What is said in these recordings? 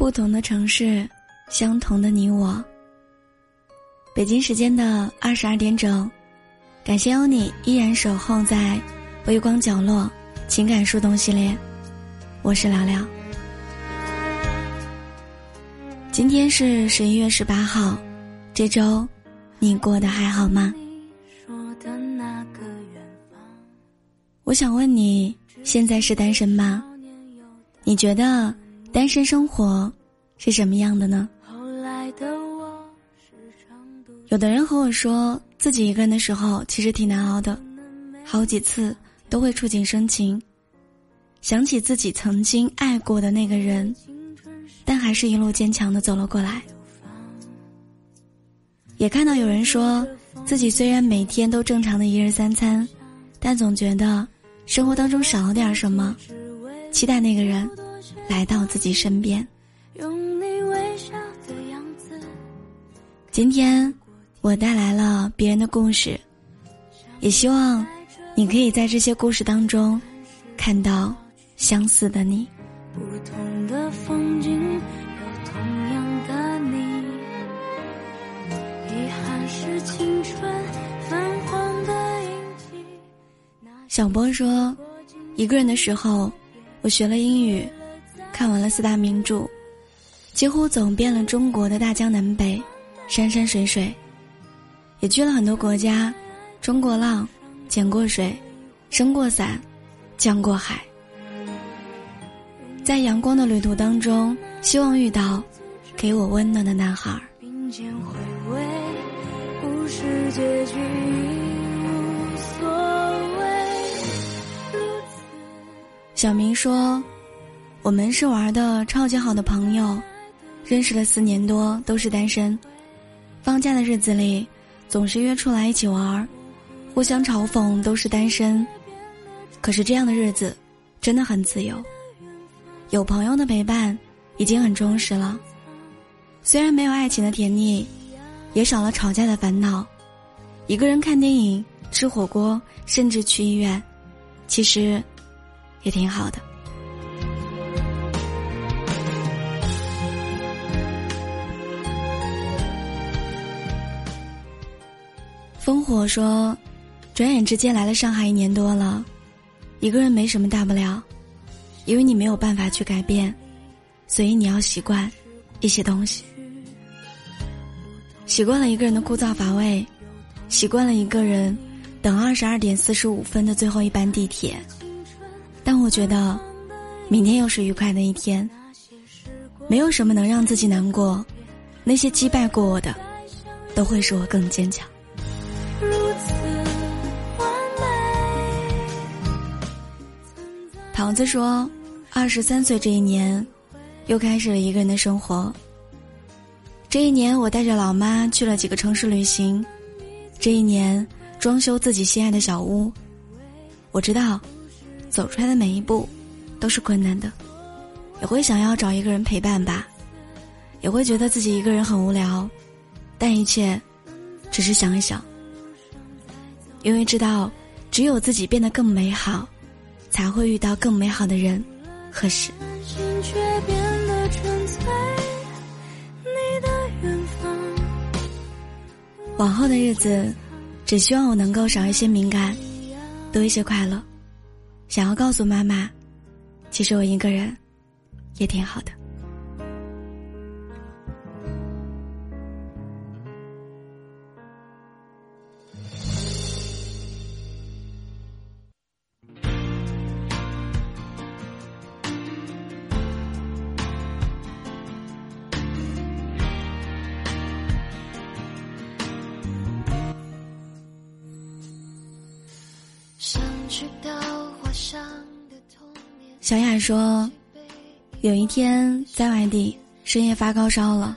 不同的城市，相同的你我。北京时间的二十二点整，感谢有你依然守候在微光角落情感树洞系列，我是聊聊。今天是十一月十八号，这周你过得还好吗？我想问你，现在是单身吗？你觉得？单身生活是什么样的呢？有的人和我说，自己一个人的时候其实挺难熬的，好几次都会触景生情，想起自己曾经爱过的那个人，但还是一路坚强的走了过来。也看到有人说自己虽然每天都正常的一日三餐，但总觉得生活当中少了点什么，期待那个人。来到自己身边。今天我带来了别人的故事，也希望你可以在这些故事当中看到相似的你。小波说：“一个人的时候，我学了英语。”看完了四大名著，几乎走遍了中国的大江南北，山山水水，也去了很多国家，冲过浪，捡过水，升过伞，降过海。在阳光的旅途当中，希望遇到给我温暖的男孩。小明说。我们是玩的超级好的朋友，认识了四年多，都是单身。放假的日子里，总是约出来一起玩，互相嘲讽都是单身。可是这样的日子，真的很自由，有朋友的陪伴，已经很充实了。虽然没有爱情的甜蜜，也少了吵架的烦恼。一个人看电影、吃火锅，甚至去医院，其实也挺好的。烽火说：“转眼之间来了上海一年多了，一个人没什么大不了，因为你没有办法去改变，所以你要习惯一些东西，习惯了一个人的枯燥乏味，习惯了一个人等二十二点四十五分的最后一班地铁。但我觉得，明天又是愉快的一天，没有什么能让自己难过，那些击败过我的，都会使我更坚强。”桃子说：“二十三岁这一年，又开始了一个人的生活。这一年，我带着老妈去了几个城市旅行。这一年，装修自己心爱的小屋。我知道，走出来的每一步，都是困难的，也会想要找一个人陪伴吧，也会觉得自己一个人很无聊，但一切，只是想一想。因为知道，只有自己变得更美好。”才会遇到更美好的人和事。往后的日子，只希望我能够少一些敏感，多一些快乐。想要告诉妈妈，其实我一个人也挺好的。小雅说：“有一天在外地深夜发高烧了，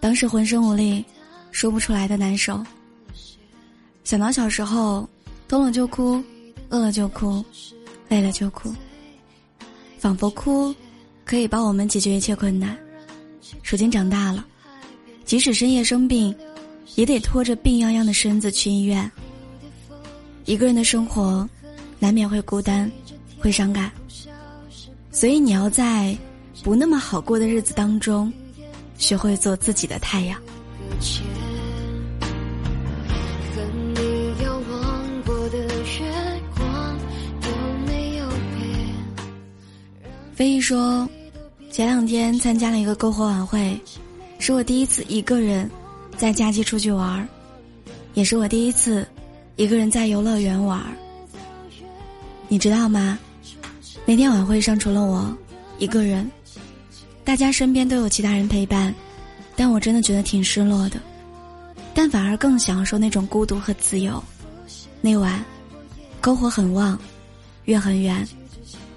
当时浑身无力，说不出来的难受。想到小时候，痛了就哭，饿了就哭，累了就哭，仿佛哭可以帮我们解决一切困难。如今长大了，即使深夜生病，也得拖着病殃殃的身子去医院。一个人的生活，难免会孤单，会伤感。”所以你要在不那么好过的日子当中，学会做自己的太阳。飞翼说，前两天参加了一个篝火晚会，是我第一次一个人在假期出去玩儿，也是我第一次一个人在游乐园玩儿。你知道吗？那天晚会上除了我一个人，大家身边都有其他人陪伴，但我真的觉得挺失落的，但反而更享受那种孤独和自由。那晚，篝火很旺，月很圆，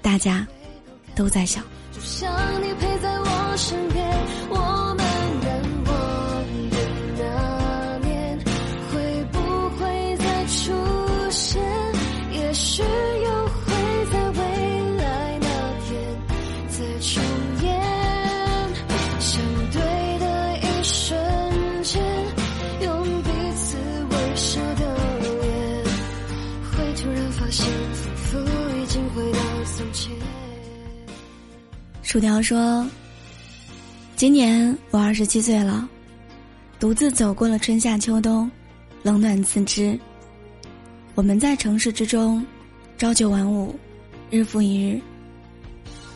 大家。都在想。就像你陪在我身边，薯条说：“今年我二十七岁了，独自走过了春夏秋冬，冷暖自知。我们在城市之中，朝九晚五，日复一日。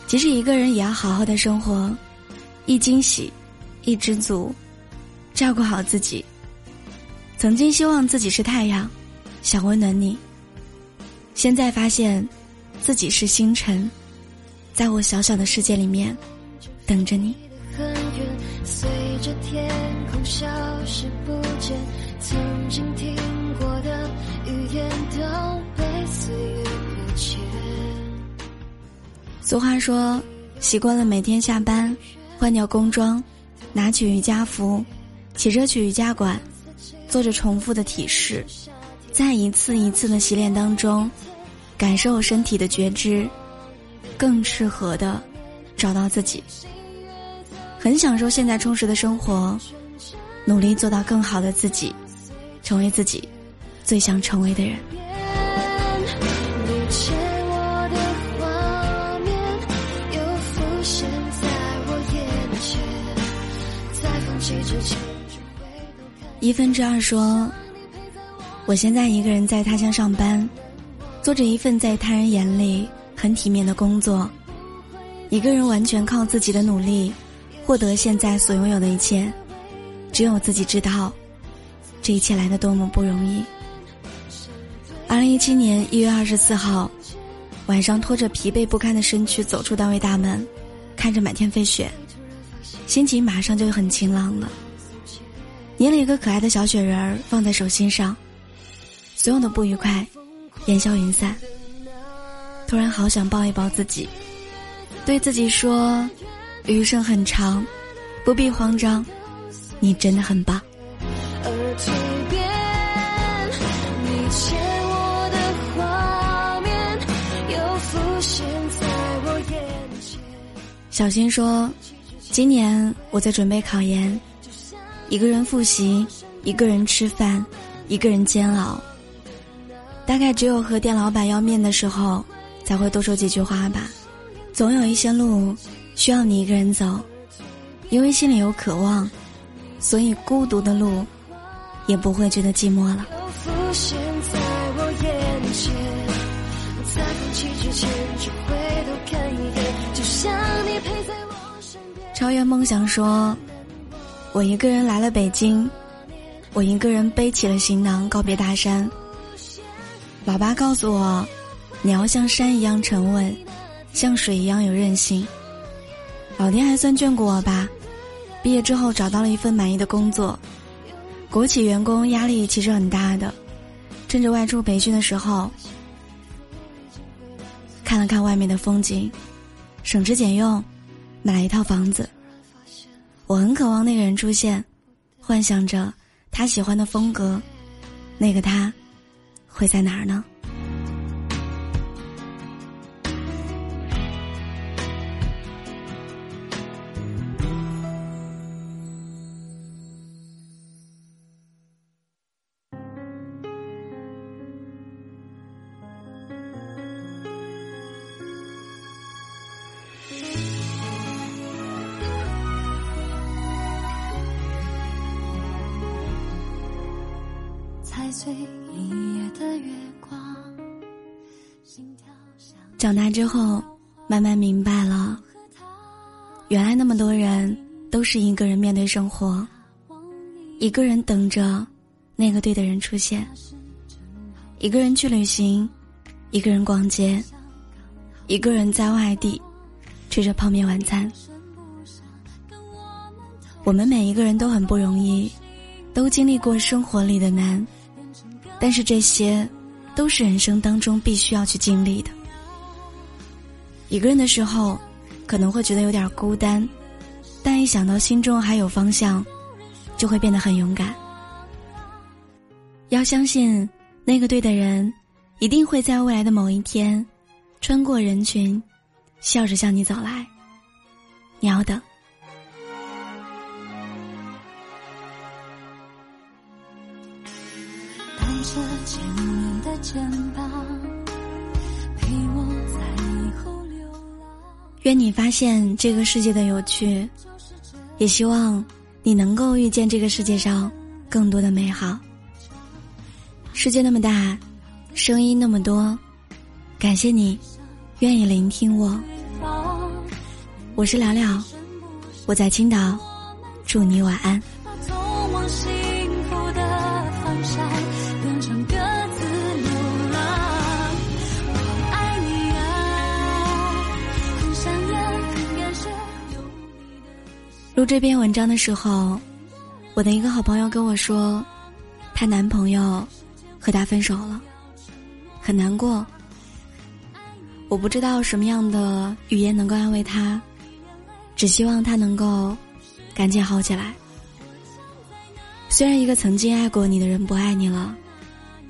即使一个人，也要好好的生活，一惊喜，一知足，照顾好自己。曾经希望自己是太阳，想温暖你。现在发现，自己是星辰。”在我小小的世界里面，等着你。随着天空消失不见，曾经听过的语言都被岁月搁浅。俗话说，习惯了每天下班换掉工装，拿起瑜伽服，骑车去瑜伽馆，做着重复的体式，在一次一次的洗脸当中，感受身体的觉知。更适合的，找到自己。很享受现在充实的生活，努力做到更好的自己，成为自己最想成为的人。一分之二说，我现在一个人在他乡上班，做着一份在他人眼里。很体面的工作，一个人完全靠自己的努力，获得现在所拥有的一切，只有自己知道，这一切来的多么不容易。二零一七年一月二十四号，晚上拖着疲惫不堪的身躯走出单位大门，看着满天飞雪，心情马上就很晴朗了。捏了一个可爱的小雪人儿放在手心上，所有的不愉快烟消云散。突然好想抱一抱自己，对自己说：“余生很长，不必慌张，你真的很棒。”小新说：“今年我在准备考研，一个人复习，一个人吃饭，一个人煎熬。大概只有和店老板要面的时候。”才会多说几句话吧，总有一些路需要你一个人走，因为心里有渴望，所以孤独的路也不会觉得寂寞了。超越梦想说：“我一个人来了北京，我一个人背起了行囊告别大山。老爸告诉我。”你要像山一样沉稳，像水一样有韧性。老天还算眷顾我吧，毕业之后找到了一份满意的工作。国企员工压力其实很大的，趁着外出培训的时候，看了看外面的风景，省吃俭用，买了一套房子。我很渴望那个人出现，幻想着他喜欢的风格，那个他会在哪儿呢？长大之后，慢慢明白了，原来那么多人都是一个人面对生活，一个人等着那个对的人出现，一个人去旅行，一个人逛街，一个人在外地吃着泡面晚餐。我们每一个人都很不容易，都经历过生活里的难，但是这些都是人生当中必须要去经历的。一个人的时候，可能会觉得有点孤单，但一想到心中还有方向，就会变得很勇敢。要相信，那个对的人，一定会在未来的某一天，穿过人群，笑着向你走来。你要等。的肩膀，陪我在以后。愿你发现这个世界的有趣，也希望你能够遇见这个世界上更多的美好。世界那么大，声音那么多，感谢你愿意聆听我。我是聊聊，我在青岛，祝你晚安。录这篇文章的时候，我的一个好朋友跟我说，她男朋友和她分手了，很难过。我不知道什么样的语言能够安慰她，只希望她能够赶紧好起来。虽然一个曾经爱过你的人不爱你了，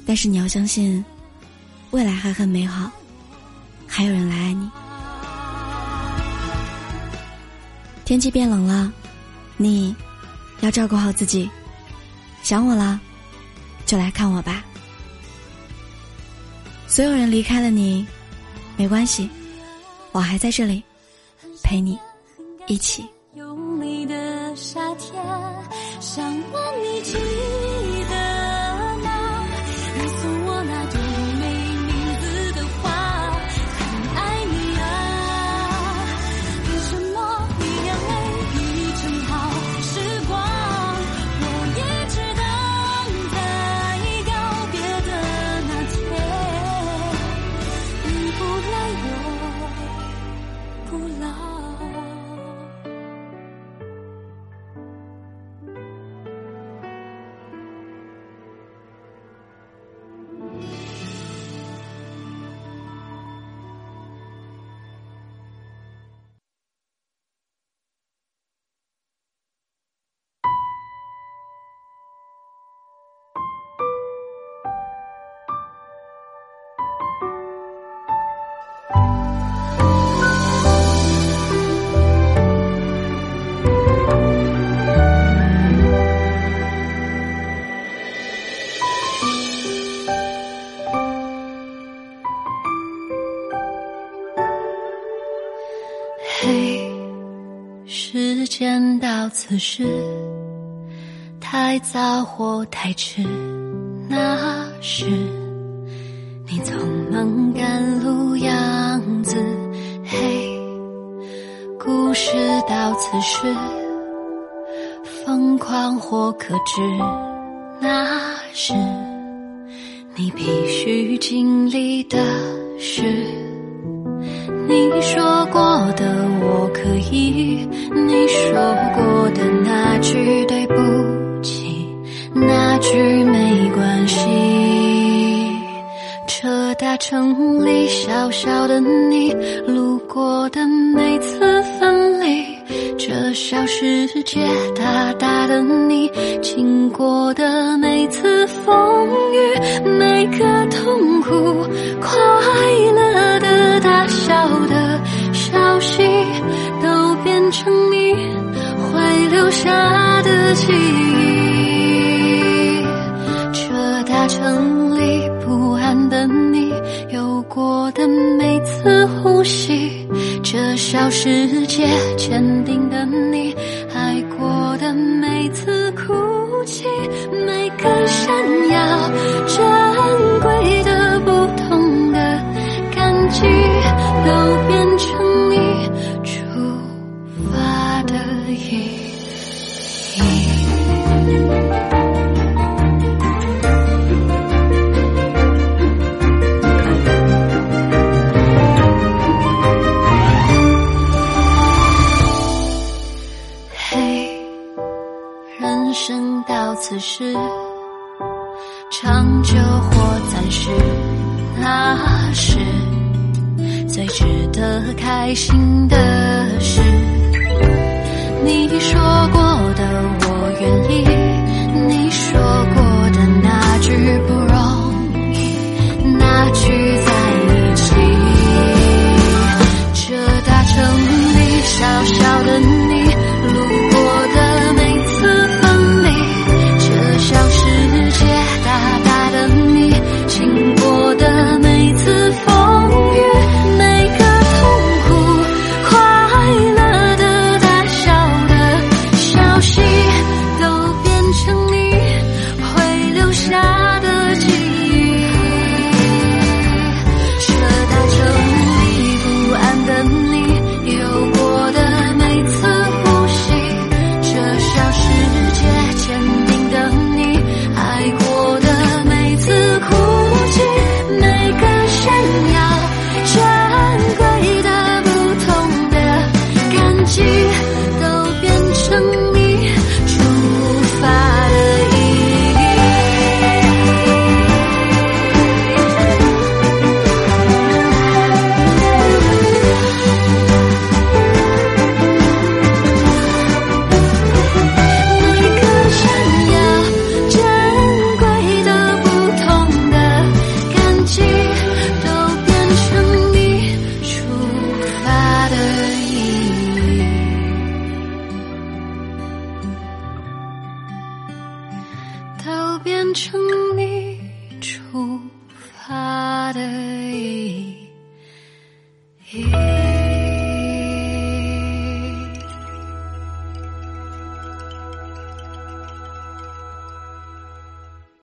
但是你要相信，未来还很美好，还有人来爱你。天气变冷了，你要照顾好自己。想我了，就来看我吧。所有人离开了你，没关系，我还在这里，陪你一起。时间到此时，太早或太迟，那时你匆忙赶路样子。嘿，故事到此时，疯狂或克制，那是你必须经历的事。你说过的。我可以，你说过的那句对不起，那句没关系。这大城里小小的你，路过的每次分离，这小世界大大的你，经过的每次风雨，每个痛苦快乐小的。消息都变成你会留下的记忆。这大城里不安的你，有过的每次呼吸，这小世界坚定的那是最值得开心的事。你说过的我愿意你说过的那句不容易。那句在一起这大城里小小的你